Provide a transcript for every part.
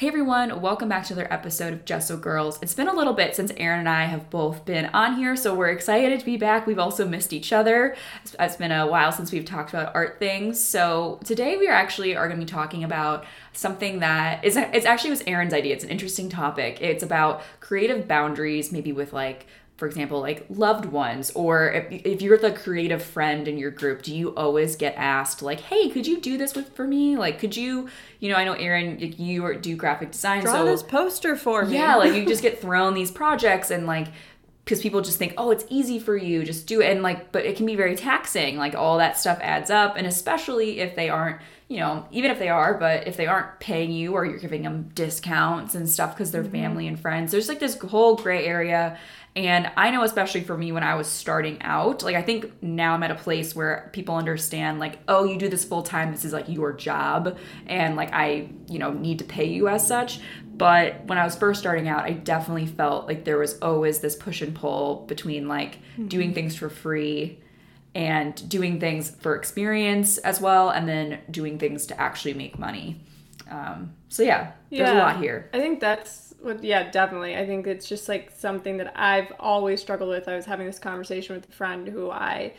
Hey everyone, welcome back to another episode of Gesso Girls. It's been a little bit since Erin and I have both been on here, so we're excited to be back. We've also missed each other. It's been a while since we've talked about art things. So today we are actually are going to be talking about something that is it's actually was Erin's idea. It's an interesting topic. It's about creative boundaries, maybe with like for example, like loved ones, or if, if you're the creative friend in your group, do you always get asked, like, hey, could you do this with for me? Like, could you, you know, I know Erin, you do graphic design. Draw so, this poster for me. Yeah, like you just get thrown these projects and like, because people just think, oh, it's easy for you, just do it. And like, but it can be very taxing. Like, all that stuff adds up. And especially if they aren't, you know, even if they are, but if they aren't paying you or you're giving them discounts and stuff because they're mm-hmm. family and friends, there's like this whole gray area and I know, especially for me when I was starting out, like I think now I'm at a place where people understand, like, oh, you do this full time, this is like your job, and like I, you know, need to pay you as such. But when I was first starting out, I definitely felt like there was always this push and pull between like mm-hmm. doing things for free and doing things for experience as well, and then doing things to actually make money. Um, so yeah, there's yeah, a lot here. I think that's yeah, definitely. I think it's just like something that I've always struggled with. I was having this conversation with a friend who I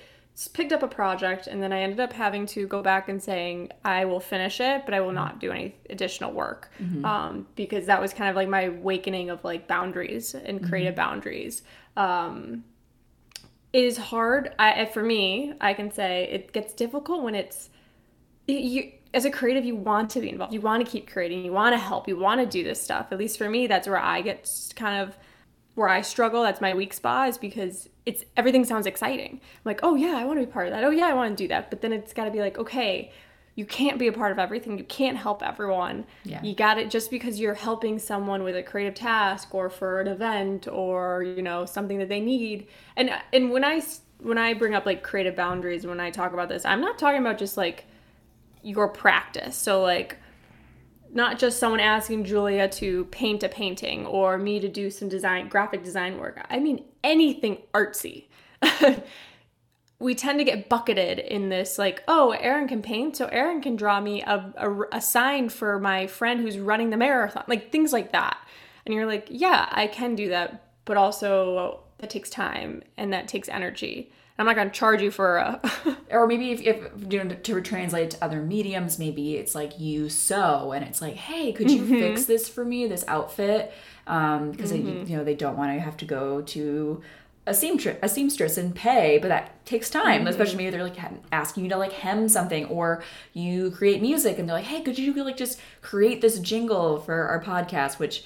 picked up a project and then I ended up having to go back and saying I will finish it, but I will not do any additional work mm-hmm. um, because that was kind of like my awakening of like boundaries and creative mm-hmm. boundaries. Um, it is hard. I, for me, I can say it gets difficult when it's you as a creative, you want to be involved. You want to keep creating. You want to help. You want to do this stuff. At least for me, that's where I get kind of where I struggle. That's my weak spot is because it's everything sounds exciting. I'm like, oh yeah, I want to be part of that. Oh yeah, I want to do that. But then it's got to be like, okay, you can't be a part of everything. You can't help everyone. Yeah. You got it just because you're helping someone with a creative task or for an event or you know something that they need. And and when I when I bring up like creative boundaries when I talk about this, I'm not talking about just like your practice. So, like, not just someone asking Julia to paint a painting or me to do some design, graphic design work. I mean, anything artsy. we tend to get bucketed in this, like, oh, Erin can paint, so Erin can draw me a, a, a sign for my friend who's running the marathon, like things like that. And you're like, yeah, I can do that, but also that takes time and that takes energy. I'm not going to charge you for a. or maybe if, if you know to translate to other mediums, maybe it's like you sew and it's like, hey, could you mm-hmm. fix this for me, this outfit? Um, because mm-hmm. you know they don't want to have to go to a seamstress, a seamstress and pay, but that takes time. Mm-hmm. Especially maybe they're like asking you to like hem something, or you create music and they're like, hey, could you like just create this jingle for our podcast, which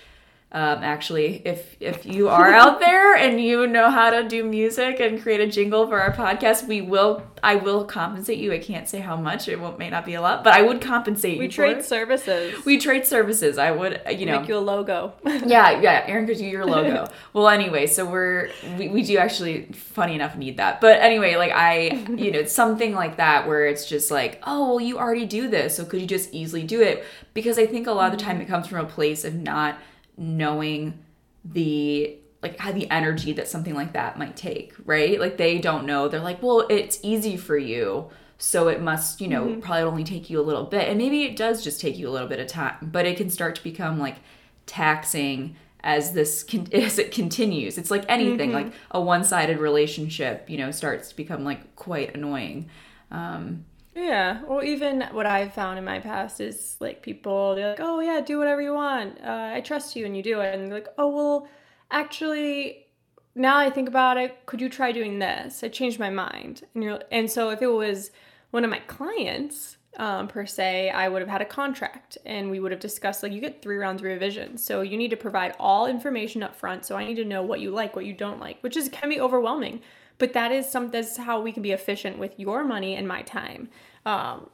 um, actually, if if you are out there and you know how to do music and create a jingle for our podcast, we will. I will compensate you. I can't say how much. It won't, may not be a lot, but I would compensate we you. We trade services. We trade services. I would. You know, make you a logo. yeah, yeah. Erin could do your logo. well, anyway, so we're we, we do actually, funny enough, need that. But anyway, like I, you know, it's something like that where it's just like, oh, well, you already do this, so could you just easily do it? Because I think a lot of the time it comes from a place of not knowing the like how the energy that something like that might take, right? Like they don't know. They're like, "Well, it's easy for you." So it must, you know, mm-hmm. probably only take you a little bit. And maybe it does just take you a little bit of time, but it can start to become like taxing as this con- as it continues. It's like anything, mm-hmm. like a one-sided relationship, you know, starts to become like quite annoying. Um, yeah. Well, even what I've found in my past is like people, they're like, oh, yeah, do whatever you want. Uh, I trust you and you do it. And they're like, oh, well, actually, now I think about it, could you try doing this? I changed my mind. And you're, and so if it was one of my clients, um, per se, I would have had a contract and we would have discussed like you get three rounds of revision. So you need to provide all information up front. So I need to know what you like, what you don't like, which is can be overwhelming but that is some that's how we can be efficient with your money and my time. Um,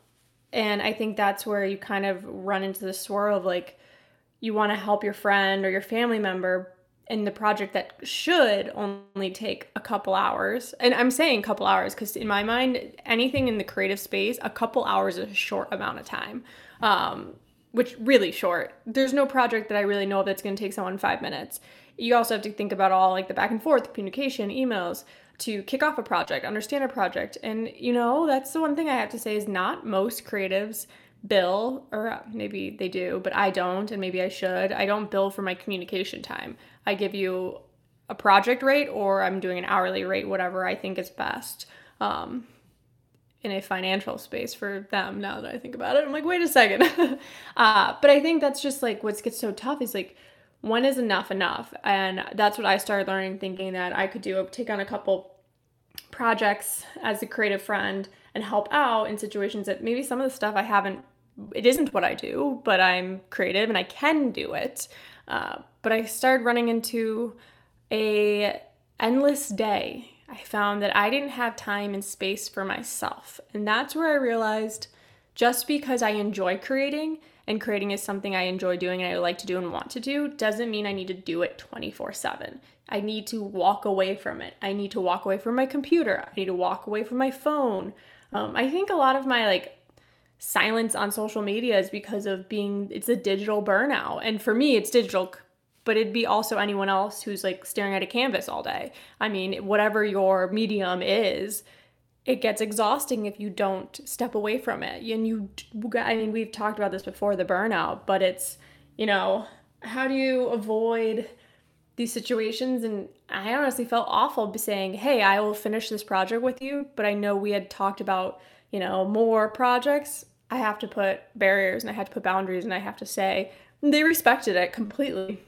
and i think that's where you kind of run into the swirl of like you want to help your friend or your family member in the project that should only take a couple hours. And i'm saying couple hours because in my mind anything in the creative space a couple hours is a short amount of time. Um, which really short. There's no project that i really know of that's going to take someone five minutes. You also have to think about all like the back and forth communication emails to kick off a project, understand a project. And, you know, that's the one thing I have to say is not most creatives bill, or maybe they do, but I don't, and maybe I should. I don't bill for my communication time. I give you a project rate, or I'm doing an hourly rate, whatever I think is best. Um, in a financial space for them now that I think about it. I'm like, wait a second. uh, but I think that's just like what gets so tough is like, when is enough enough? And that's what I started learning, thinking that I could do take on a couple projects as a creative friend and help out in situations that maybe some of the stuff I haven't, it isn't what I do, but I'm creative and I can do it. Uh, but I started running into a endless day I found that I didn't have time and space for myself. And that's where I realized just because I enjoy creating and creating is something I enjoy doing and I like to do and want to do doesn't mean I need to do it 24 7. I need to walk away from it. I need to walk away from my computer. I need to walk away from my phone. Um, I think a lot of my like silence on social media is because of being it's a digital burnout and for me it's digital but it'd be also anyone else who's like staring at a canvas all day. I mean, whatever your medium is, it gets exhausting if you don't step away from it. And you, I mean, we've talked about this before the burnout, but it's, you know, how do you avoid these situations? And I honestly felt awful saying, hey, I will finish this project with you, but I know we had talked about, you know, more projects. I have to put barriers and I had to put boundaries and I have to say, they respected it completely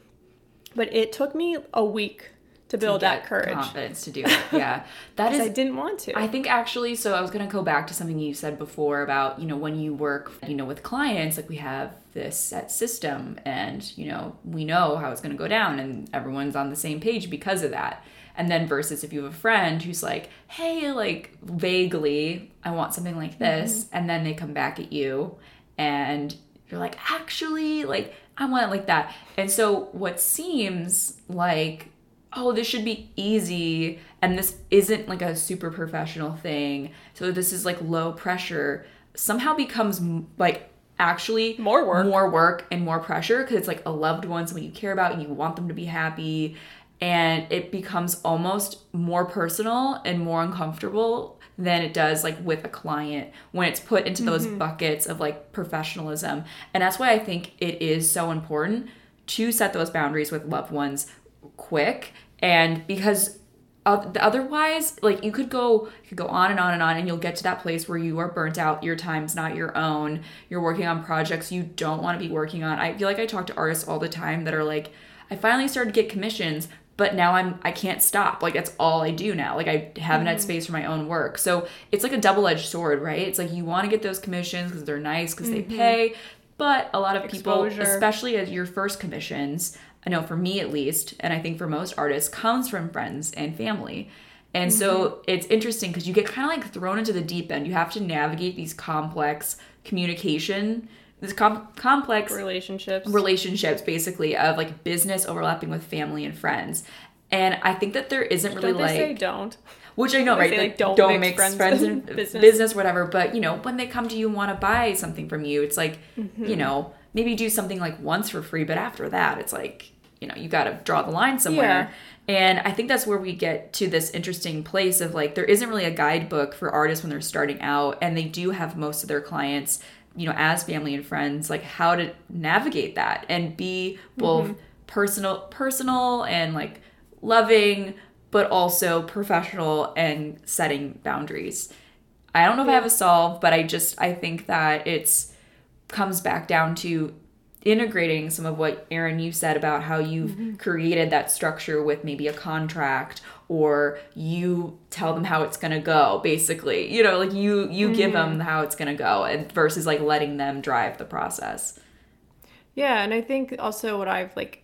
but it took me a week to build to that courage. confidence to do it. Yeah. That is i didn't want to. I think actually so i was going to go back to something you said before about you know when you work you know with clients like we have this set system and you know we know how it's going to go down and everyone's on the same page because of that. And then versus if you have a friend who's like hey like vaguely i want something like this mm-hmm. and then they come back at you and you're like actually like I want it like that. And so what seems like oh, this should be easy and this isn't like a super professional thing. So this is like low pressure somehow becomes like actually more work more work and more pressure because it's like a loved one someone you care about and you want them to be happy and it becomes almost more personal and more uncomfortable than it does like with a client when it's put into those mm-hmm. buckets of like professionalism. And that's why I think it is so important to set those boundaries with loved ones quick and because otherwise like you could go you could go on and on and on and you'll get to that place where you are burnt out your time's not your own you're working on projects you don't want to be working on i feel like i talk to artists all the time that are like i finally started to get commissions but now I'm I can't stop. Like that's all I do now. Like I haven't mm-hmm. had space for my own work. So it's like a double-edged sword, right? It's like you want to get those commissions because they're nice because mm-hmm. they pay, but a lot of Exposure. people, especially as your first commissions, I know for me at least, and I think for most artists, comes from friends and family. And mm-hmm. so it's interesting because you get kind of like thrown into the deep end. You have to navigate these complex communication these com- complex relationships relationships basically of like business overlapping with family and friends and i think that there isn't really don't like say don't which i know right say, like, don't, don't mix, mix friends, and business. business whatever but you know when they come to you and want to buy something from you it's like mm-hmm. you know maybe do something like once for free but after that it's like you know you got to draw the line somewhere yeah. and i think that's where we get to this interesting place of like there isn't really a guidebook for artists when they're starting out and they do have most of their clients you know as family and friends like how to navigate that and be both mm-hmm. personal personal and like loving but also professional and setting boundaries i don't know if i have a solve but i just i think that it's comes back down to integrating some of what Erin you said about how you've mm-hmm. created that structure with maybe a contract or you tell them how it's going to go basically. You know, like you you mm-hmm. give them how it's going to go and versus like letting them drive the process. Yeah, and I think also what I've like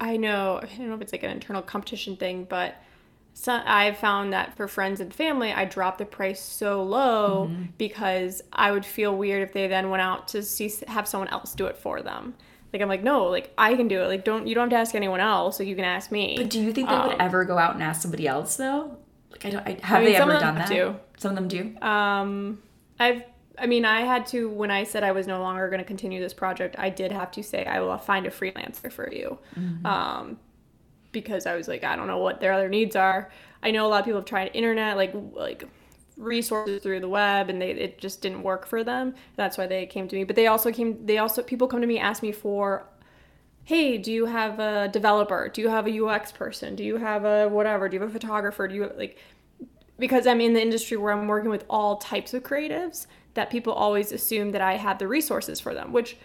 I know I don't know if it's like an internal competition thing, but so I've found that for friends and family, I drop the price so low mm-hmm. because I would feel weird if they then went out to see have someone else do it for them. Like I'm like, no, like I can do it. Like don't you don't have to ask anyone else. Like you can ask me. But do you think they um, would ever go out and ask somebody else though? Like I don't. I, have I mean, they ever done that? Do. Some of them do. Um, I've. I mean, I had to when I said I was no longer going to continue this project. I did have to say I will find a freelancer for you. Mm-hmm. Um, because I was like, I don't know what their other needs are. I know a lot of people have tried internet, like like resources through the web and they it just didn't work for them. That's why they came to me. But they also came they also people come to me ask me for hey, do you have a developer? Do you have a UX person? Do you have a whatever? Do you have a photographer? Do you have, like because I'm in the industry where I'm working with all types of creatives that people always assume that I have the resources for them, which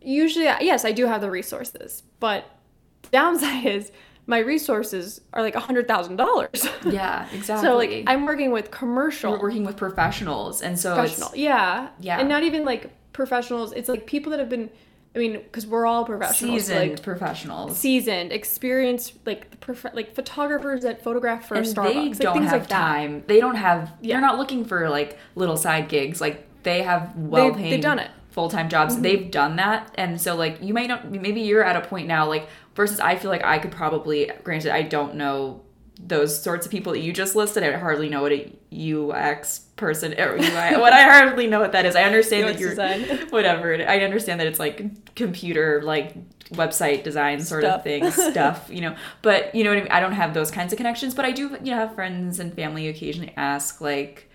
usually yes, I do have the resources, but downside is my resources are like a hundred thousand dollars. Yeah, exactly. so like I'm working with commercial, We're working with professionals, and so professional, yeah, Yeah. and not even like professionals. It's like people that have been, I mean, because we're all professionals, seasoned like professionals. seasoned, experienced, like prof- like photographers that photograph for and Starbucks, they like don't things have like that. time. They don't have. Yeah. They're not looking for like little side gigs. Like they have well paid. they've done it. Mm-hmm. Full time jobs. They've done that, and so like you might not. Maybe you're at a point now. Like versus, I feel like I could probably. Granted, I don't know those sorts of people that you just listed. I hardly know what a UX person or UI. what I hardly know what that is. I understand UX that you're design. whatever. I understand that it's like computer like website design sort Stuff. of thing stuff, you know. But you know what I mean. I don't have those kinds of connections, but I do, you know, have friends and family occasionally ask like,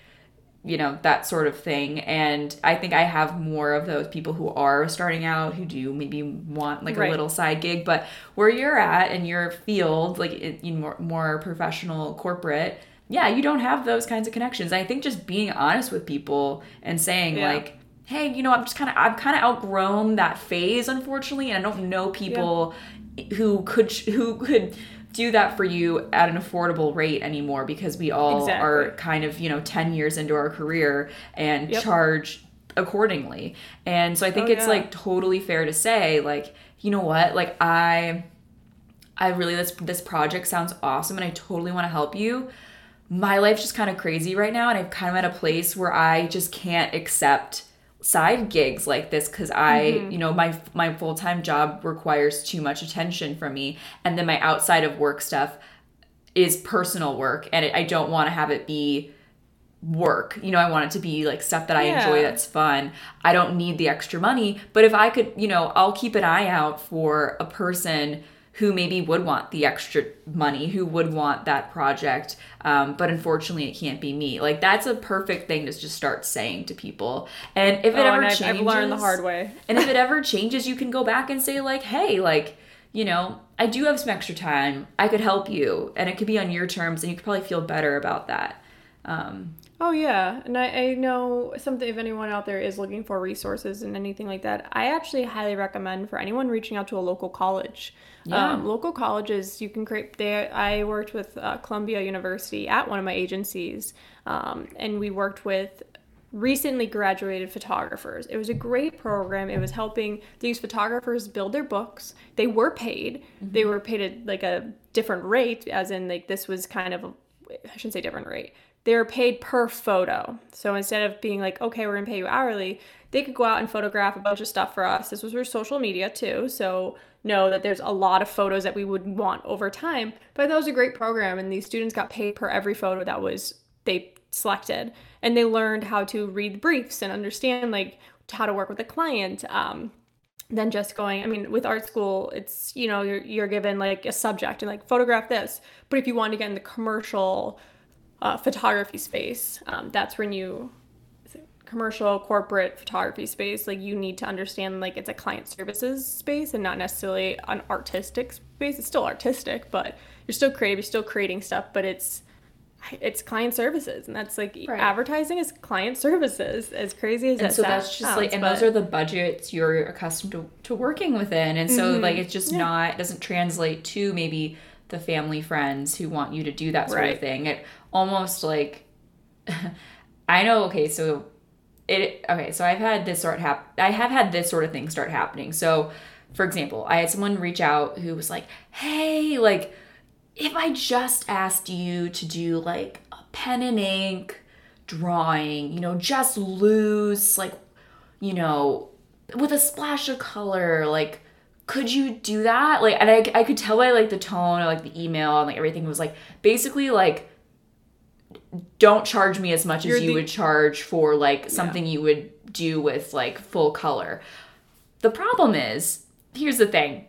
you know, that sort of thing. And I think I have more of those people who are starting out who do maybe want like Right. a little side gig, but where you're at in your field, like in, more more professional corporate. Yeah, you don't have those kinds of connections. I think just being honest with people and saying Yeah. like, hey, you know, I'm just kind of I've kind of outgrown that phase, unfortunately, and I don't know people who could who could do that for you at an affordable rate anymore because we all Exactly. are kind of you know 10 years into our career and Yep. charge accordingly and so i think Oh, it's yeah. like totally fair to say like you know what like i i really this this project sounds awesome and i totally want to help you my life's just kind of crazy right now and i'm kind of at a place where i just can't accept side gigs like this because i Mm-hmm. you know my my full-time job requires too much attention from me. And then my outside of work stuff is personal work and it, i don't want to have it be work. You know i want it to be like stuff that i enjoy that's fun. I don't need the extra money but if i could you know i'll keep an eye out for a person who maybe would want the extra money who would want that project um, but unfortunately it can't be me like that's a perfect thing to just start saying to people and if it Oh, ever I've, changes I've learned the hard way. and if it ever changes, you can go back and say, like, hey, like, you know, I do have some extra time. I could help you. And it could be on your terms, and you could probably feel better about that. Um, Oh yeah, and I, I know something. If anyone out there is looking for resources and anything like that, I actually highly recommend for anyone reaching out to a local college. Yeah. Um, local colleges, you can create. They, I worked with uh, Columbia University at one of my agencies, um, and we worked with recently graduated photographers. It was a great program. It was helping these photographers build their books. They were paid. They were paid at like a different rate, as in like this was kind of a, I shouldn't say different rate. They were paid per photo. So instead of being like, okay, we're gonna pay you hourly, they could go out and photograph a bunch of stuff for us. This was for social media too. So know that there's a lot of photos that we would want over time. But that was a great program and these students got paid per every photo that was they selected. And they learned how to read the briefs and understand like how to work with a client. Um, than just going i mean with art school it's you know you're, you're given like a subject and like photograph this but if you want to get in the commercial uh, photography space um, that's when you commercial corporate photography space like you need to understand like it's a client services space and not necessarily an artistic space it's still artistic but you're still creative you're still creating stuff but it's it's client services and that's like Right. advertising is client services as crazy as and that so sounds, that's just like, and but- those are the budgets you're accustomed to, to working within. And so, Mm-hmm. like, it's just not, it doesn't translate to maybe the family friends who want you to do that sort of thing. It almost like, I know, okay, so it okay so i've had this sort hap- i have had this sort of thing start happening. So for example i had someone reach out who was like hey like if i just asked you to do like a pen and ink drawing you know just loose like you know with a splash of color like could you do that? Like and i, I could tell by like the tone or like the email and like everything was like basically like don't charge me as much You're as you the- would charge for like something you would do with like full color. The problem is, here's the thing.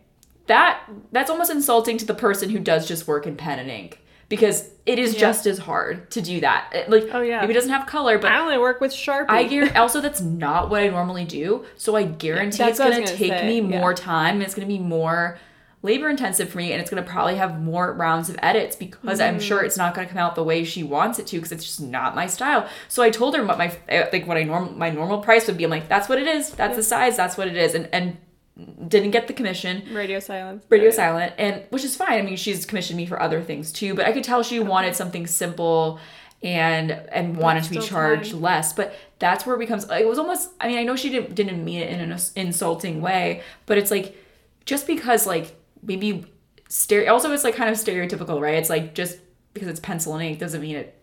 That that's almost insulting to the person who does just work in pen and ink because it is Yeah. just as hard to do that. It- Like, Oh, yeah. maybe it doesn't have color, but I only work with Sharpie. I guarantee also that's not what I normally do. So I guarantee that's it's gonna take say, me yeah. more time and it's gonna be more labor intensive for me and it's gonna probably have more rounds of edits because I'm Mm. sure it's not gonna come out the way she wants it to because it's just not my style. So I told her what my like what I norm my normal price would be. I'm like, that's what it is. That's the size. That's what it is. And and didn't get the commission radio silence. radio Right. silent and which is fine i mean she's commissioned me for other things too but i could tell she wanted something simple and and wanted to be charged time. less but that's where it becomes it was almost i mean i know she didn't didn't mean it in an insulting way but it's like just because like maybe stereo also it's like kind of stereotypical right? It's like just because it's pencil and ink doesn't mean it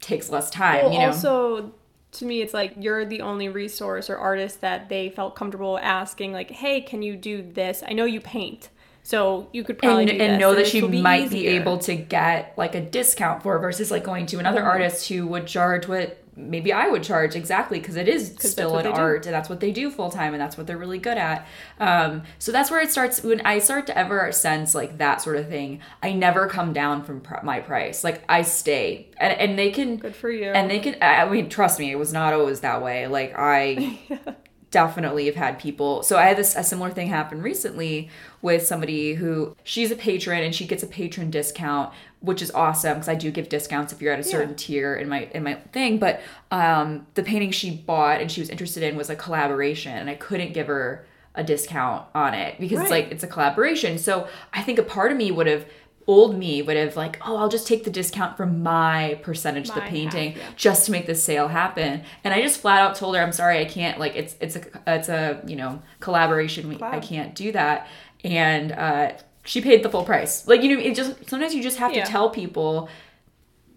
takes less time Well, you know? also to me, it's like you're the only resource or artist that they felt comfortable asking, like, "Hey, can you do this? I know you paint, so you could probably and, and know that she be might be able to get like a discount for versus like going to another Mhm. artist who would charge what maybe I would charge exactly because it is still an they do. art and that's what they do full time and that's what they're really good at. Um, so that's where it starts when I start to ever sense like that sort of thing. I never come down from pr- my price. Like I stay and and they can Good for you. and they can I I mean trust me it was not always that way. Like I definitely have had people. So I had this a similar thing happen recently with somebody who she's a patron and she gets a patron discount, which is awesome because I do give discounts if you're at a certain tier in my in my thing. But um, the painting she bought and she was interested in was a collaboration, and I couldn't give her a discount on it because it's like it's a collaboration. So I think a part of me would have old me would have like oh i'll just take the discount from my percentage of the painting half, yeah. just to make this sale happen. And i just flat out told her i'm sorry i can't like it's it's a it's a you know collaboration. We, i can't do that. And uh she paid the full price. Like you know it just sometimes you just have Yeah. to tell people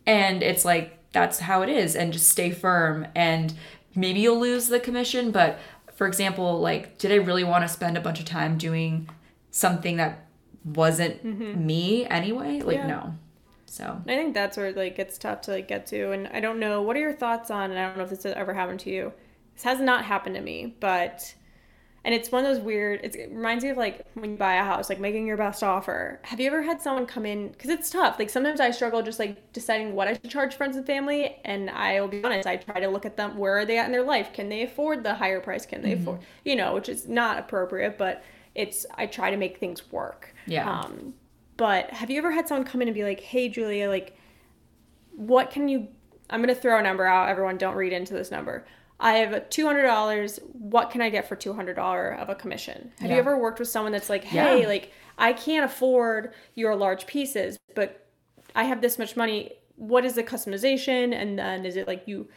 and it's like that's how it is and just stay firm. And maybe you'll lose the commission but for example like did i really want to spend a bunch of time doing something that wasn't me anyway like Mm-hmm. Yeah. no so I think that's where it like gets tough to like get to. And I don't know what are your thoughts on. And I don't know if this has ever happened to you. This has not happened to me, but and it's one of those weird. It's, it reminds me of like when you buy a house, like making your best offer. Have you ever had someone come in? Because it's tough. Like sometimes I struggle just like deciding what I should charge friends and family. And I will be honest, I try to look at them. Where are they at in their life? Can they afford the higher price? Can they afford? You know, which is not appropriate, but it's I try to make things work. Yeah. Um, but have you ever had someone come in and be like, "Hey, Julia, like, what can you?" I'm gonna throw a number out. Everyone, don't read into this number. I have two hundred dollars. What can I get for two hundred dollar of a commission? Have you ever worked with someone that's like, "Hey, Yeah. like, I can't afford your large pieces, but I have this much money. What is the customization?" And then is it like you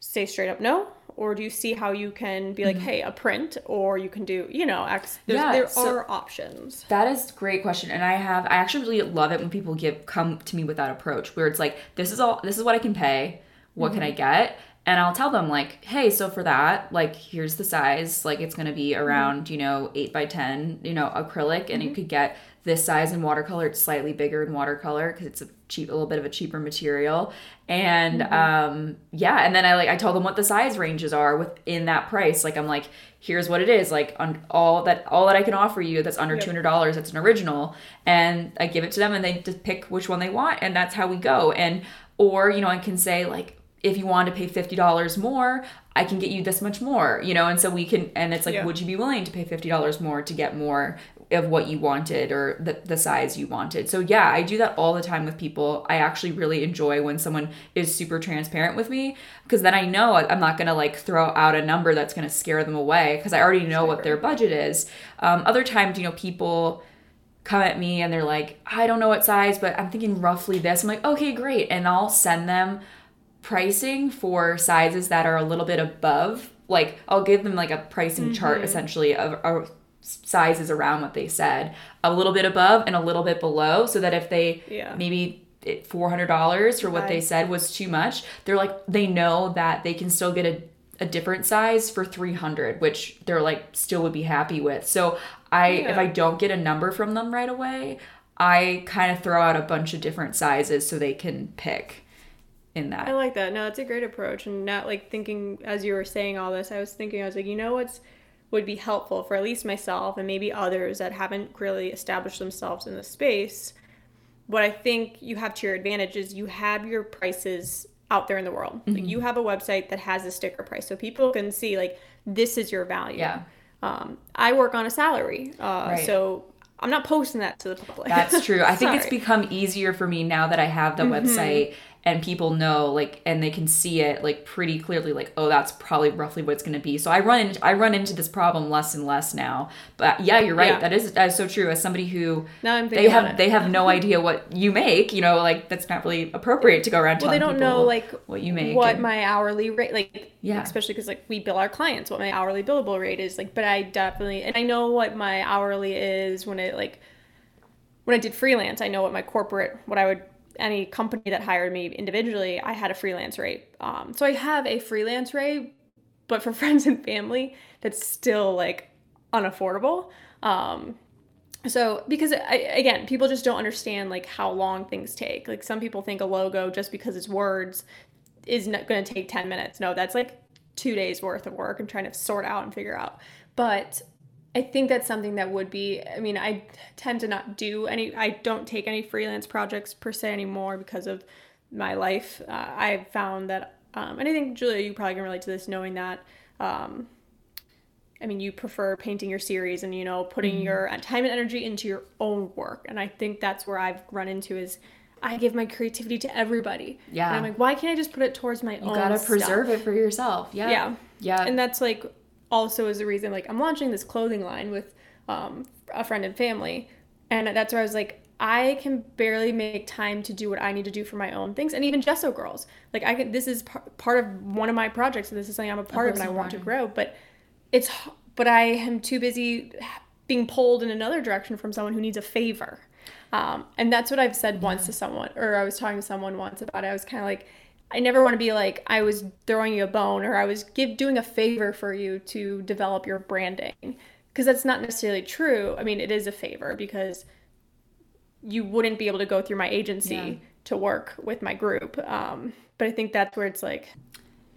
say straight up no, or do you see how you can be like, mm-hmm. "Hey, a print," or you can do, you know, X. Mm-hmm. Yeah, there so- are options. That is a great question, and I have I actually really love it when people give come to me with that approach, where it's like, this is all this is what I can pay, what can I mm-hmm. get, and I'll tell them like, hey, so for that, like here's the size, like it's gonna be mm-hmm. around you know eight by ten, you know acrylic, and you could get this size in watercolor. It's slightly bigger in watercolor because it's a cheap, a little bit of a cheaper material, and um yeah, and then I like I tell them what the size ranges are within that price. Like I'm like, here's what it is, like on all that all that I can offer you that's under Yep. two hundred dollars. That's an original, and I give it to them, and they just pick which one they want, and that's how we go. And or you know I can say like if you want to pay fifty dollars more, I can get you this much more, you know, and so we can and it's like, Yeah. would you be willing to pay fifty dollars more to get more of what you wanted or the, the size you wanted? So yeah, I do that all the time with people. I actually really enjoy when someone is super transparent with me because then I know I'm not gonna like throw out a number that's gonna scare them away because I already know what their budget is. Um, other times, you know, people come at me and they're like, I don't know what size, but I'm thinking roughly this. I'm like, okay, great. And I'll send them pricing for sizes that are a little bit above. Like, I'll give them like a pricing chart essentially of, of sizes around what they said, a little bit above and a little bit below, so that if they Yeah. maybe it- $400 for what they said was too much, they're like, they know that they can still get a a different size for 300 which they're like still would be happy with so i if i don't get a number from them right away i kind of throw out a bunch of different sizes so they can pick in that I like that. No, it's a great approach. And not like thinking as you were saying all this, I was thinking I was like, you know what's would be helpful for at least myself and maybe others that haven't really established themselves in the space what I think you have to your advantage is you have your prices out there in the world. Like you have a website that has a sticker price, so people can see like this is your value. Yeah. Um, I work on a salary, uh, Right. so I'm not posting that to the public. That's true. I think it's become easier for me now that I have the website and people know like and they can see it like pretty clearly like oh that's probably roughly what it's going to be. So I run into, I run into this problem less and less now. But yeah, you're right. Yeah. That is that is so true as somebody who they have it. they have no idea what you make, you know, like that's not really appropriate to go around telling people. well, they don't know like what you make. what and- my hourly rate like Yeah. especially because like we bill our clients what my hourly billable rate is like but i definitely and i know what my hourly is when it like when i did freelance i know what my corporate what i would any company that hired me individually i had a freelance rate. Um, so i have a freelance rate but for friends and family that's still like unaffordable. Um, so because I, again people just don't understand like how long things take. Like some people think a logo just because it's words is not going to take 10 minutes. No that's like two days worth of work and trying to sort out and figure out. But i think that's something that would be i mean i tend to not do any i don't take any freelance projects per se anymore because of my life uh, i've found that um, and i think julia you probably can relate to this knowing that um, I mean, you prefer painting your series and you know putting Mm-hmm. your time and energy into your own work, and I think that's where I've run into is I give my creativity to everybody. Yeah. and I'm like, why can't I just put it towards my you own? You gotta stuff? preserve it for yourself. Yeah. Yeah. Yeah. and that's like also is the reason like I'm launching this clothing line with um, a friend and family, and that's where I was like. I can barely make time to do what I need to do for my own things, and even Gesso Girls. Like I could, this is par- part of one of my projects, and this is something I'm a part of, and I want to grow. But it's but I am too busy being pulled in another direction from someone who needs a favor. Um, and that's what I've said once to someone, or I was talking to someone once about it. I was kind of like, I never want to be like I was throwing you a bone or I was give doing a favor for you to develop your branding because that's not necessarily true. I mean, it is a favor because you wouldn't be able to go through my agency Yeah. to work with my group. Um, but I think that's where it's like,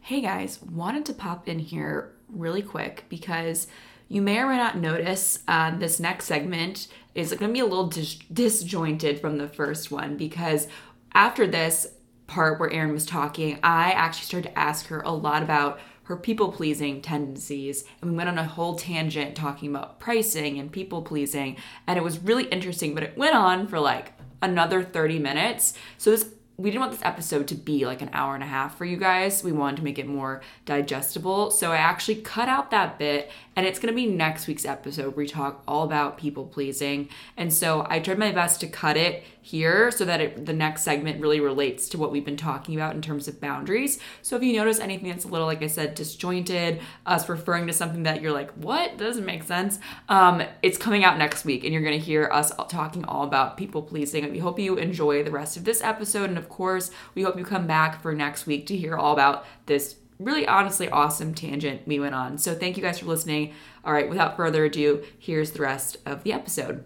Hey guys, wanted to pop in here really quick because you may or may not notice uh, this next segment is going to be a little dis- disjointed from the first one because after this part where Erin was talking, I actually started to ask her a lot about her people pleasing tendencies and we went on a whole tangent talking about pricing and people pleasing and it was really interesting but it went on for like another 30 minutes so this we didn't want this episode to be like an hour and a half for you guys. We wanted to make it more digestible. So I actually cut out that bit and it's going to be next week's episode where we talk all about people pleasing. And so I tried my best to cut it here so that it, the next segment really relates to what we've been talking about in terms of boundaries. So if you notice anything that's a little, like I said, disjointed, us referring to something that you're like, what? Doesn't make sense. Um, it's coming out next week and you're going to hear us talking all about people pleasing. And we hope you enjoy the rest of this episode. And of course, we hope you come back for next week to hear all about this really honestly awesome tangent we went on. So thank you guys for listening. All right, without further ado, here's the rest of the episode.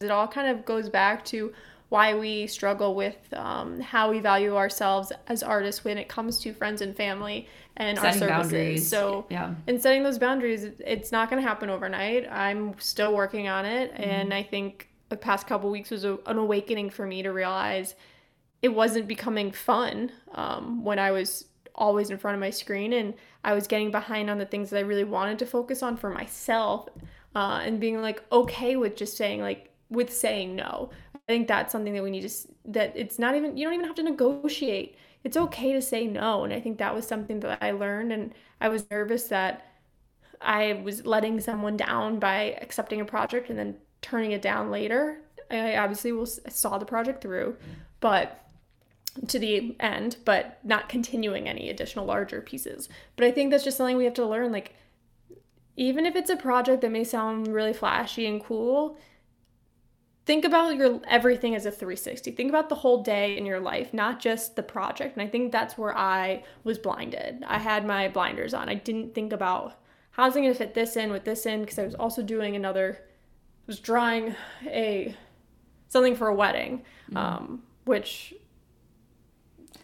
it all kind of goes back to why we struggle with um, how we value ourselves as artists when it comes to friends and family and our services. boundaries. So, Yeah. and setting those boundaries, it's not going to happen overnight. I'm still working on it, Mm-hmm. and I think the past couple weeks was a, an awakening for me to realize it wasn't becoming fun um, when I was always in front of my screen and I was getting behind on the things that I really wanted to focus on for myself uh, and being like okay with just saying like with saying no. I think that's something that we need to that it's not even you don't even have to negotiate. It's okay to say no and I think that was something that I learned and I was nervous that I was letting someone down by accepting a project and then turning it down later. I obviously will saw the project through, but to the end, but not continuing any additional larger pieces. But I think that's just something we have to learn. Like, even if it's a project that may sound really flashy and cool, think about your everything as a 360. Think about the whole day in your life, not just the project. And I think that's where I was blinded. I had my blinders on. I didn't think about how's I going to fit this in with this in because I was also doing another. I was drawing a something for a wedding, um, which I don't know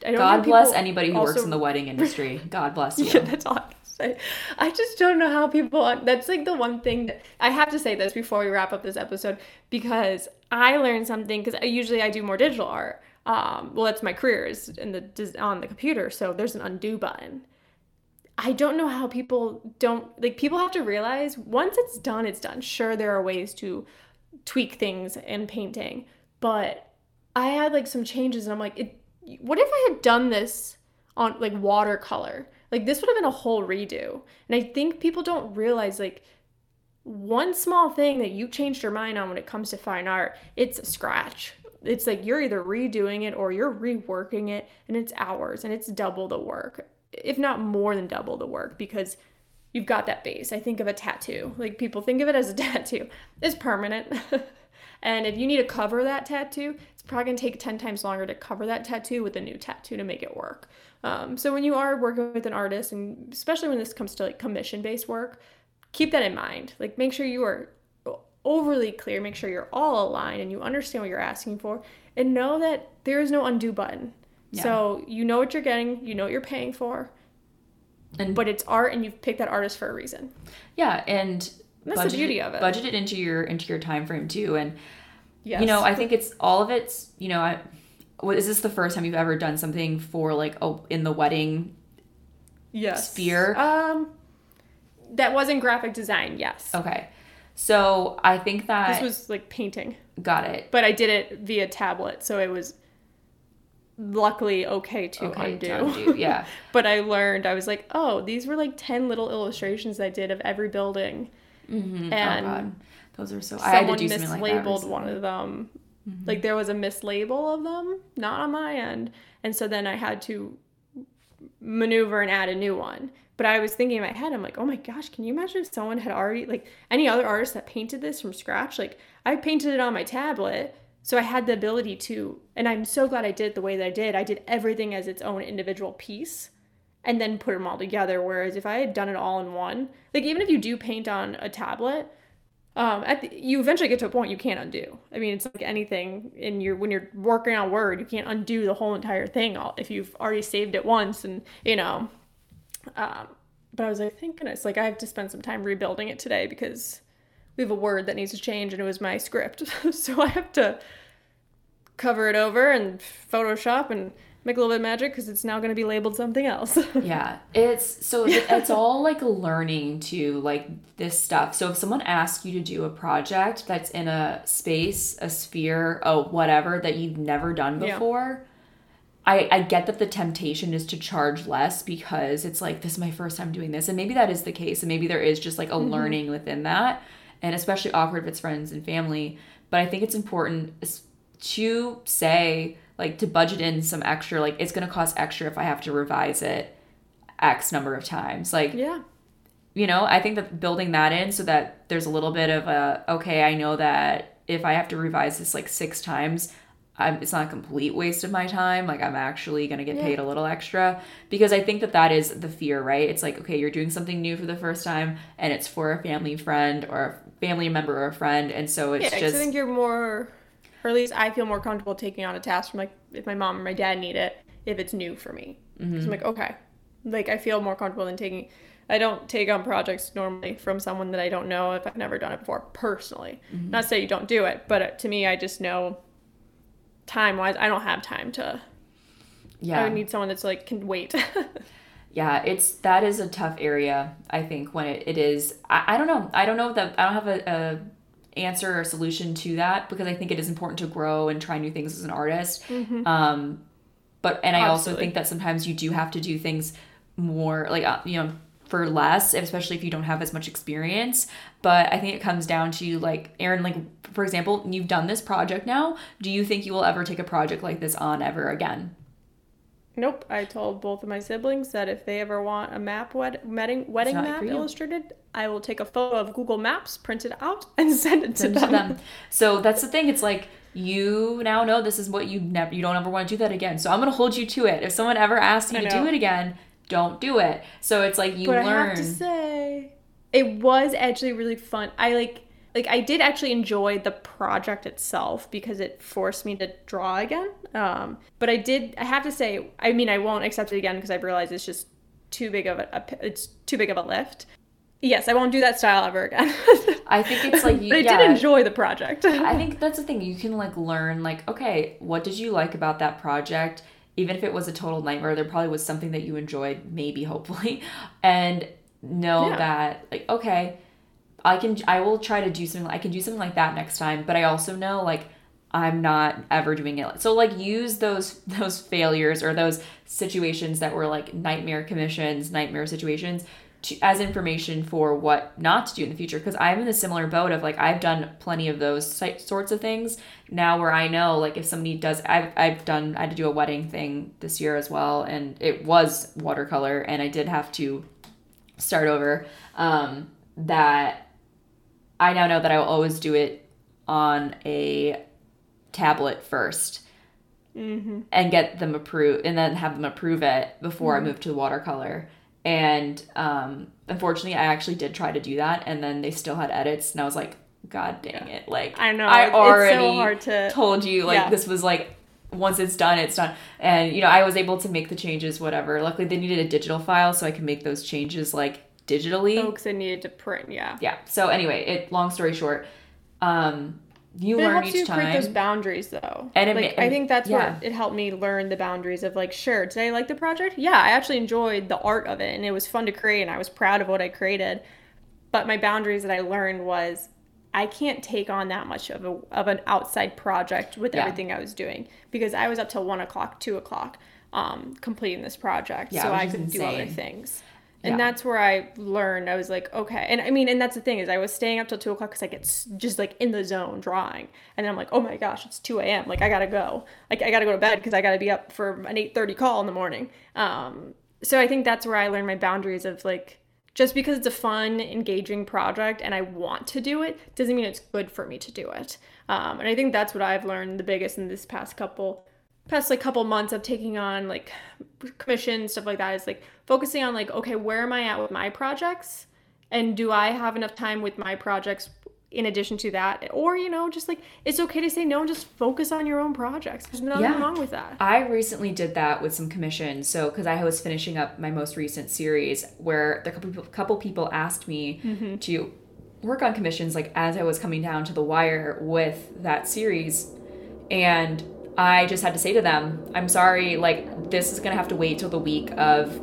God bless anybody who works in the wedding industry. God bless you. yeah, that's all. I. I, I just don't know how people that's like the one thing that I have to say this before we wrap up this episode because I learned something because usually I do more digital art. Um, well, that's my career is in the on the computer, so there's an undo button. I don't know how people don't like people have to realize once it's done, it's done. Sure, there are ways to tweak things in painting, but I had like some changes and I'm like, it, what if I had done this on like watercolor? Like this would have been a whole redo. And I think people don't realize like one small thing that you changed your mind on when it comes to fine art, it's a scratch. It's like you're either redoing it or you're reworking it and it's hours and it's double the work, if not more than double the work because you've got that base. I think of a tattoo. Like people think of it as a tattoo. It's permanent. and if you need to cover that tattoo, it's probably going to take 10 times longer to cover that tattoo with a new tattoo to make it work. Um, so when you are working with an artist, and especially when this comes to like commission based work, keep that in mind. Like make sure you are overly clear, make sure you're all aligned and you understand what you're asking for, and know that there is no undo button. Yeah. So you know what you're getting, you know what you're paying for, and but it's art, and you've picked that artist for a reason. Yeah, and that's budget, the beauty of it. Budget it into your into your time frame too, and yes. you know I think it's all of it's you know I is this the first time you've ever done something for like oh in the wedding yes. sphere? Um that wasn't graphic design yes. Okay. So i think that this was like painting. Got it. But i did it via tablet so it was luckily okay to okay, undo. To undo yeah. But i learned i was like oh these were like 10 little illustrations i did of every building mm-hmm. Oh, and oh, those are so i had to do something like one of them Mm-hmm. Like there was a mislabel of them, not on my end. And so then I had to maneuver and add a new one. But I was thinking in my head, I'm like, oh my gosh, can you imagine if someone had already, like any other artist that painted this from scratch? Like I painted it on my tablet. So I had the ability to, and I'm so glad I did it the way that I did. I did everything as its own individual piece and then put them all together. Whereas if I had done it all in one, like even if you do paint on a tablet, um, the, you eventually get to a point you can't undo. I mean, it's like anything in your when you're working on Word, you can't undo the whole entire thing if you've already saved it once, and you know. Um, but I was like, thank goodness, like I have to spend some time rebuilding it today because we have a word that needs to change, and it was my script, so I have to cover it over and Photoshop and make a little bit of magic because it's now going to be labeled something else. yeah, it's so it's all like learning to like this stuff. So if someone asks you to do a project that's in a space, a sphere, oh whatever that you've never done before. Yeah. I, I get that the temptation is to charge less because it's like this is my first time doing this and maybe that is the case and maybe there is just like a mm-hmm. learning within that and especially awkward if it's friends and family but i think it's important to say like to budget in some extra like it's going to cost extra if i have to revise it x number of times. Like yeah. you know i think that building that in so that there's a little bit of a okay i know that if i have to revise this like six times I'm, it's not a complete waste of my time. Like i'm actually going to get yeah. paid a little extra. Because i think that that is the fear right? It's like okay you're doing something new for the first time and it's for a family friend or a family member or a friend. And so it's yeah, just i think you're more or at least I feel more comfortable taking on a task from like if my mom or my dad need it if it's new for me. Mm-hmm. I'm like, okay, like I feel more comfortable than taking. I don't take on projects normally from someone that I don't know if I've never done it before personally. Mm-hmm. Not to say you don't do it, but to me, I just know time wise, I don't have time to. Yeah. I would need someone that's like can wait. yeah, it's that is a tough area. I think when it, it is. I, I don't know. I don't know that I don't have a, a answer or solution to that because I think it is important to grow and try new things as an artist. Mm-hmm. Um, but and I Absolutely. also think that sometimes you do have to do things more like uh, you know for less, especially if you don't have as much experience. But I think it comes down to like Erin, like for example, you've done this project now. Do you think you will ever take a project like this on ever again? Nope. I told both of my siblings that if they ever want a map wed- wedding wedding map illustrated, I will take a photo of Google Maps, print it out, and send it send to, them. to them. So that's the thing. It's like you now know this is what you never you don't ever want to do that again. So I'm gonna hold you to it. If someone ever asks you to do it again, don't do it. So it's like you but learn. I have to say, it was actually really fun. I like like I did actually enjoy the project itself because it forced me to draw again. Um, but I did I have to say I mean I won't accept it again because I've realized it's just too big of a, a it's too big of a lift. Yes, I won't do that style ever again. I think it's like you, but I yeah. did enjoy the project. I think that's the thing. You can like learn like, okay, what did you like about that project? Even if it was a total nightmare, there probably was something that you enjoyed, maybe hopefully. And know Yeah. that like, okay, I can I will try to do something I can do something like that next time, but I also know like I'm not ever doing it. So like use those those failures or those situations that were like nightmare commissions, nightmare situations to, as information for what not to do in the future because I'm in a similar boat of like I've done plenty of those sorts of things now where I know like if somebody does I've, I've done I had to do a wedding thing this year as well and it was watercolor and I did have to start over um, that I now know that I will always do it on a tablet 1st and get them approved and then have them approve it before I move to the watercolor. And um, unfortunately, I actually did try to do that, and then they still had edits, and I was like, "God dang it!" Like I know, I so already hard to- told you like Yeah. this was like once it's done, it's done. And you know, I was able to make the changes, whatever. Luckily, they needed a digital file, so I can make those changes like digitally. Oh, because I needed to print, yeah. Yeah. So anyway, it long story short, um, you But it learn helps each you create those boundaries, though. And it like, ma- I think that's yeah. where it helped me learn the boundaries of like, sure, did I like the project? Yeah, I actually enjoyed the art of it, and it was fun to create, and I was proud of what I created. But my boundaries that I learned was I can't take on that much of a of an outside project with Yeah. everything I was doing because I was up till one o'clock, two o'clock, um, completing this project, Yeah, so I could do other things. And Yeah. that's where I learned. I was like, okay. And I mean, and that's the thing is, I was staying up till two o'clock because I get just like in the zone drawing, and then I'm like, oh my gosh, it's two a.m. Like I gotta go. Like I gotta go to bed because I gotta be up for an eight thirty call in the morning. Um, so I think that's where I learned my boundaries of like, just because it's a fun, engaging project and I want to do it doesn't mean it's good for me to do it. Um, and I think that's what I've learned the biggest in this past couple past like couple months of taking on like commission stuff like that is like focusing on like okay where am i at with my projects and do i have enough time with my projects in addition to that or you know just like it's okay to say no and just focus on your own projects there's nothing Yeah. wrong with that I recently did that with some commissions. So, because I was finishing up my most recent series, where the couple people, couple people asked me Mm-hmm. to work on commissions, like as I was coming down to the wire with that series, and I just had to say to them, "I'm sorry, like this is gonna have to wait till the week of."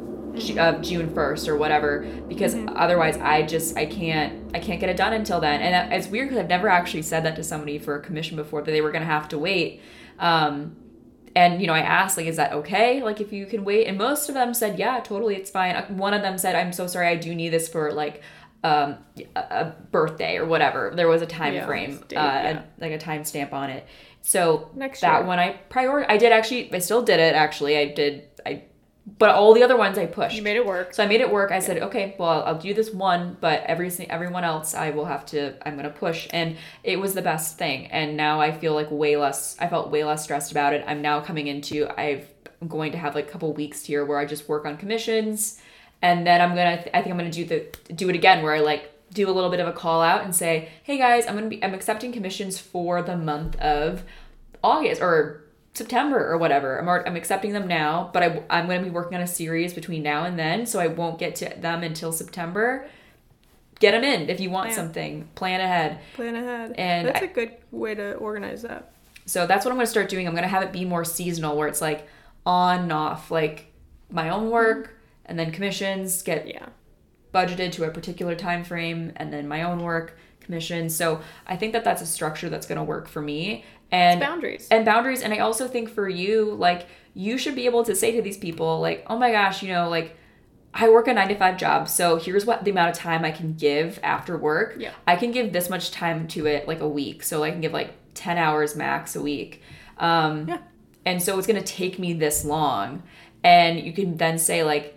Of June first or whatever, because otherwise I just I can't I can't get it done until then, and it's weird because I've never actually said that to somebody for a commission before that they were gonna have to wait. Um, and you know i asked like is that okay? Like if you can wait? And most of them said yeah totally it's fine. Uh, one of them said i'm so sorry i do need this for like um a, a birthday or whatever. There was a time Yeah, frame date, uh yeah. a- like a time stamp on it so Next that year. one i prior i did actually i still did it actually i did i but all the other ones i pushed you made it work so I made it work. I said, okay, well, I'll do this one, but every everyone else, I will have to. I'm gonna push, and it was the best thing. And now I feel like way less. I felt way less stressed about it. I'm now coming into. I've, I'm going to have like a couple weeks here where I just work on commissions, and then I'm gonna. I think I'm gonna do the do it again where I like do a little bit of a call out and say, hey guys, I'm gonna be. I'm accepting commissions for the month of August or September or whatever. I'm, already, I'm accepting them now, but I, I'm going to be working on a series between now and then, so I won't get to them until September. Get them in if you want Plan. something. Plan ahead. plan ahead And that's I- a good way to organize that So that's what I'm going to start doing. I'm going to have it be more seasonal, where it's like on and off, like my own work, mm-hmm. and then commissions get yeah budgeted to a particular time frame and then my own work commission. So i think that that's a structure that's going to work for me. And boundaries. and boundaries. And i also think for you like you should be able to say to these people like oh my gosh you know like i work a nine to five job so here's what the amount of time i can give after work. Yeah. i can give this much time to it like a week so i can give like 10 hours max a week. Um Yeah. and so it's going to take me this long. And you can then say like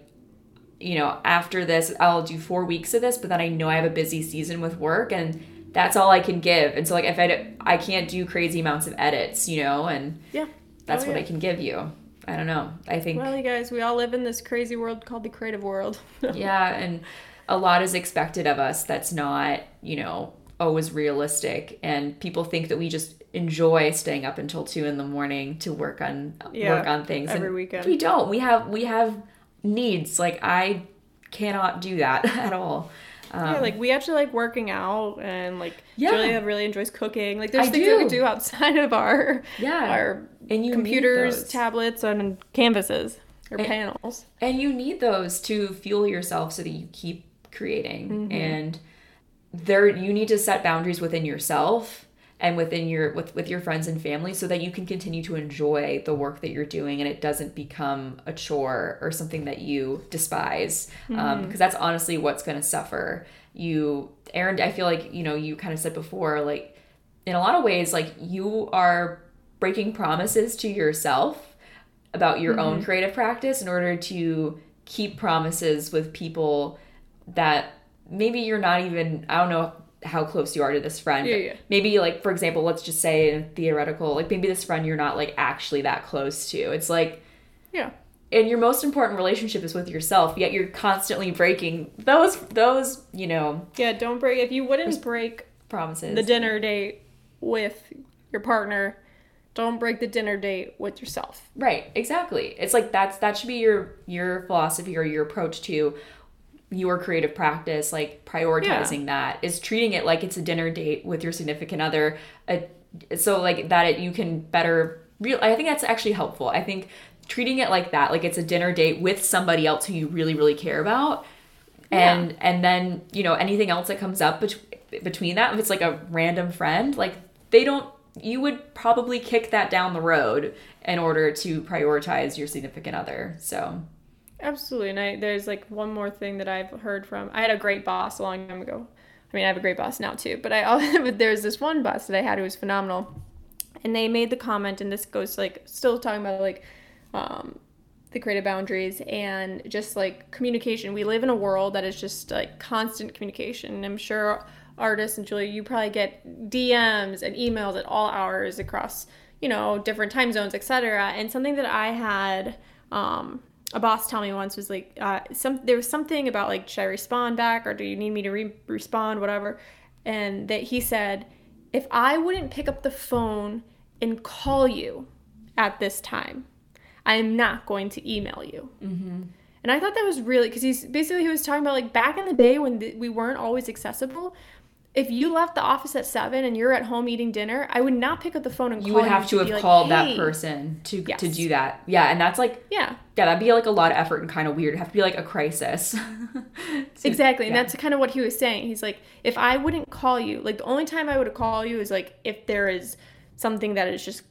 you know after this i'll do four weeks of this but then i know i have a busy season with work and that's all i can give. And so like if I I can't do crazy amounts of edits you know and yeah. that's Oh, what yeah. i can give you. I don't know. I think well you guys we all live in this crazy world called the creative world. Yeah and a lot is expected of us that's not you know always realistic and people think that we just enjoy staying up until two in the morning to work on Yeah, work on things every and weekend. we don't. We have we have needs like i cannot do that at all. Um, yeah, like we actually like working out and like Yeah. Julia really enjoys cooking. Like there's I things that we do. do outside of our Yeah. our and you computers, tablets, and canvases or And- panels. and you need those to fuel yourself so that you keep creating Mm-hmm. and there you need to set boundaries within yourself and within your with, with your friends and family so that you can continue to enjoy the work that you're doing and it doesn't become a chore or something that you despise. Because Mm-hmm. that's honestly what's going to suffer. You Erin i feel like you know you kind of said before like in a lot of ways like you are breaking promises to yourself about your own creative practice in order to keep promises with people that maybe you're not even I don't know how close you are to this friend. Yeah, yeah. Maybe like for example, let's just say in theoretical, like maybe this friend you're not like actually that close to. It's like Yeah. and your most important relationship is with yourself, yet you're constantly breaking those those, you know, Yeah, don't break if you wouldn't break promises. the dinner date with your partner, don't break the dinner date with yourself. Right, exactly. It's like that's that should be your your philosophy or your approach to your creative practice, like prioritizing that is treating it like it's a dinner date with your significant other. Uh, so like that it, you can better real. I think that's actually helpful. I think treating it like that, like it's a dinner date with somebody else who you really really care about, and and then you know anything else that comes up bet- between that, if it's like a random friend, like they don't. You would probably kick that down the road in order to prioritize your significant other. So Absolutely. And I, there's like one more thing that I've heard from. I had a great boss a long time ago. I mean, I have a great boss now too, but I but there's this one boss that I had who was phenomenal, and they made the comment, and this goes like still talking about like um, the creative boundaries and just like communication. We live in a world that is just like constant communication. And I'm sure artists and Julia, you probably get DMs and emails at all hours across you know different time zones, etc. And something that I had. Um, a boss tell me once was like uh, some there was something about like should I respond back or do you need me to re- respond whatever and that he said if I wouldn't pick up the phone and call you at this time I am not going to email you mm-hmm. and I thought that was really because he's basically he was talking about like back in the day when th- we weren't always accessible if you left the office at seven and you're at home eating dinner I would not pick up the phone and call you would have to have like, called that person to to do that. Yeah, and that's like yeah yeah, that'd be like a lot of effort and kind of weird. It'd have to be like a crisis. To- Exactly. And that's kind of what he was saying. He's like, if I wouldn't call you, like the only time I would call you is like if there is something that is just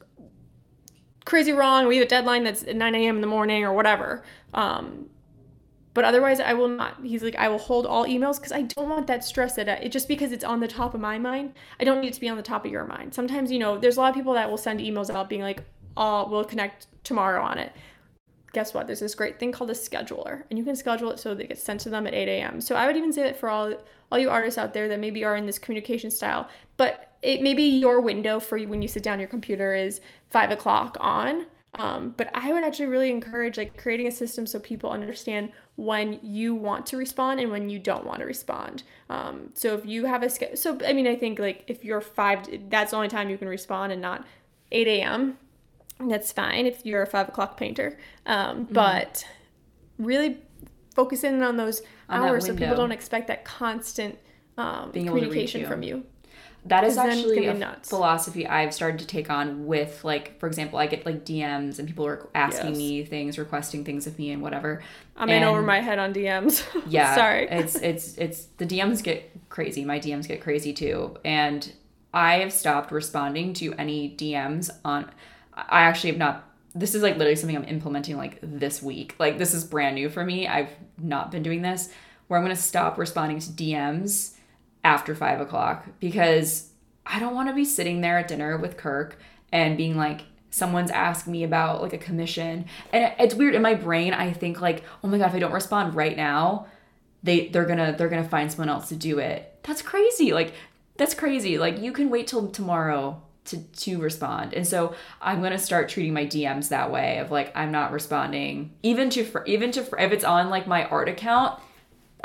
crazy wrong. We have a deadline that's at 9 a.m. in the morning or whatever. Um, but otherwise, I will not. He's like, I will hold all emails because I don't want that stress that it just because it's on the top of my mind. I don't need it to be on the top of your mind. Sometimes, you know, there's a lot of people that will send emails out being like, oh, we'll connect tomorrow on it guess what? There's this great thing called a scheduler, and you can schedule it so that it gets sent to them at 8 a.m. So I would even say that for all all you artists out there that maybe are in this communication style, but it maybe your window for you when you sit down your computer is five o'clock on. Um, but I would actually really encourage like creating a system so people understand when you want to respond and when you don't want to respond. Um, so if you have a schedule, so I mean, I think like if you're five, that's the only time you can respond and not 8 a.m that's fine if you're a five o'clock painter. Mm-hmm. Um, But really focus in on those On hours so people don't expect that constant um, Being able to reach communication you. from you. That is 'Cause then it's actually a nuts. philosophy I've started to take on with like for example, I get like DMs and people are asking Yes. me things, requesting things of me and whatever. I'm in over my head on DMs. yeah Sorry. it's it's it's the dms get crazy my dms get crazy too and i have stopped responding to any dms on i actually have not this is like literally something i'm implementing like this week like this is brand new for me i've not been doing this where i'm going to stop responding to dms after five o'clock because i don't want to be sitting there at dinner with kirk and being like someone's asked me about like a commission. And it's weird in my brain i think like oh my god if i don't respond right now they they're gonna they're gonna find someone else to do it. That's crazy like that's crazy. Like you can wait till tomorrow to to respond. And so i'm gonna start treating my dms that way of like i'm not responding. Even to even to if it's on like my art account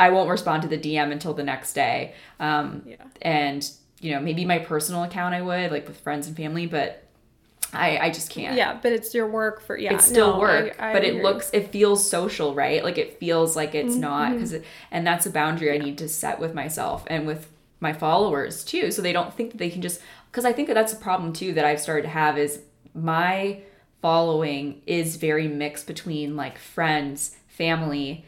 i won't respond to the dm until the next day um Yeah. and you know maybe my personal account i would like with friends and family but I, I just can't. Yeah, but it's your work for yeah. It's still no, work, I- I but it looks, it feels social, right? Like it feels like it's Mm-hmm. not, because, and that's a boundary I need to set with myself and with my followers too, so they don't think that they can just, because I think that that's a problem too that I've started to have is my following is very mixed between like friends, family,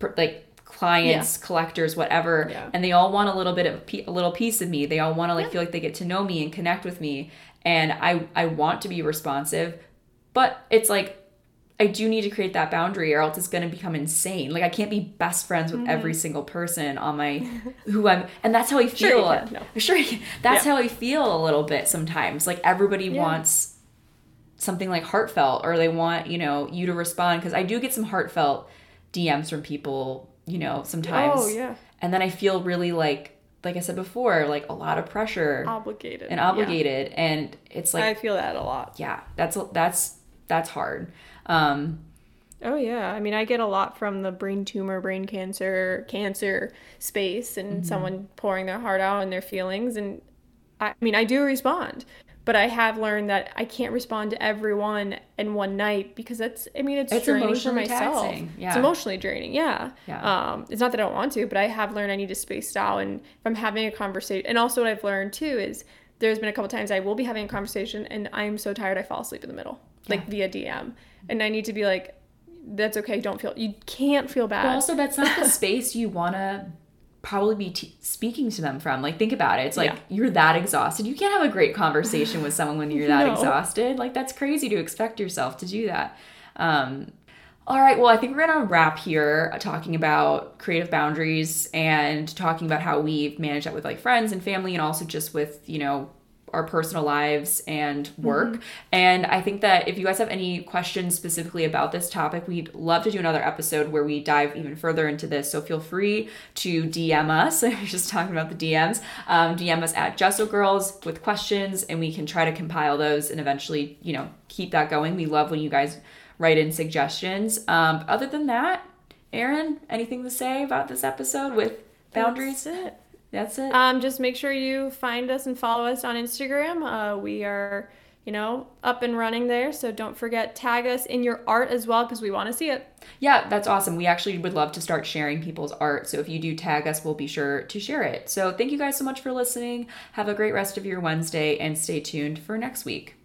per- like clients, collectors, whatever, Yeah. and they all want a little bit of a little piece of me. They all want to like feel like they get to know me and connect with me, and I I want to be responsive, but it's like I do need to create that boundary or else it's going to become insane. Like I can't be best friends with every mm-hmm. single person on my who I'm and that's how I feel. Sure can, no. Sure you. That's Yeah. how I feel a little bit sometimes. Like everybody Yeah. wants something like heartfelt or they want, you know, you to respond cuz I do get some heartfelt DMs from people, you know, sometimes. Oh yeah, And then I feel really like like I said before, like a lot of pressure obligated and yeah. obligated and it's like I feel that a lot. yeah, that's that's that's hard. Um Oh yeah, I mean, I get a lot from the brain tumor, brain cancer, cancer space, and Mm-hmm. someone pouring their heart out and their feelings. And I, I mean, I do respond, but I have learned that I can't respond to everyone in one night because that's. I mean, it's, It's draining for myself. taxing, yeah. It's emotionally draining. Yeah. Yeah. Um, it's not that I don't want to, but I have learned I need to space out. And if I'm having a conversation, and also what I've learned too is there's been a couple times I will be having a conversation and I'm so tired I fall asleep in the middle, like via DM, and I need to be like. That's okay. Don't feel. You can't feel bad. But also, that's not the space you want to probably be t- speaking to them from. Like, think about it. It's like Yeah. you're that exhausted. You can't have a great conversation with someone when you're that No. exhausted. Like, that's crazy to expect yourself to do that. Um, all right, well, I think we're going to wrap here uh, talking about creative boundaries and talking about how we've managed that with like friends and family and also just with, you know, our personal lives and work. And I think that if you guys have any questions specifically about this topic, we'd love to do another episode where we dive even further into this. So feel free to DM us. You're just talking about the DMs. Um, DM us at Gesso Girls with questions, and we can try to compile those and eventually, you know, keep that going. We love when you guys write in suggestions. Um, other than that, Erin, anything to say about this episode with boundaries? That's it. That's it. Um, just make sure you find us and follow us on Instagram. Uh, we are, you know, up and running there. So don't forget tag us in your art as well because we want to see it. Yeah, that's awesome. We actually would love to start sharing people's art. So if you do tag us, we'll be sure to share it. So thank you guys so much for listening. Have a great rest of your Wednesday and stay tuned for next week.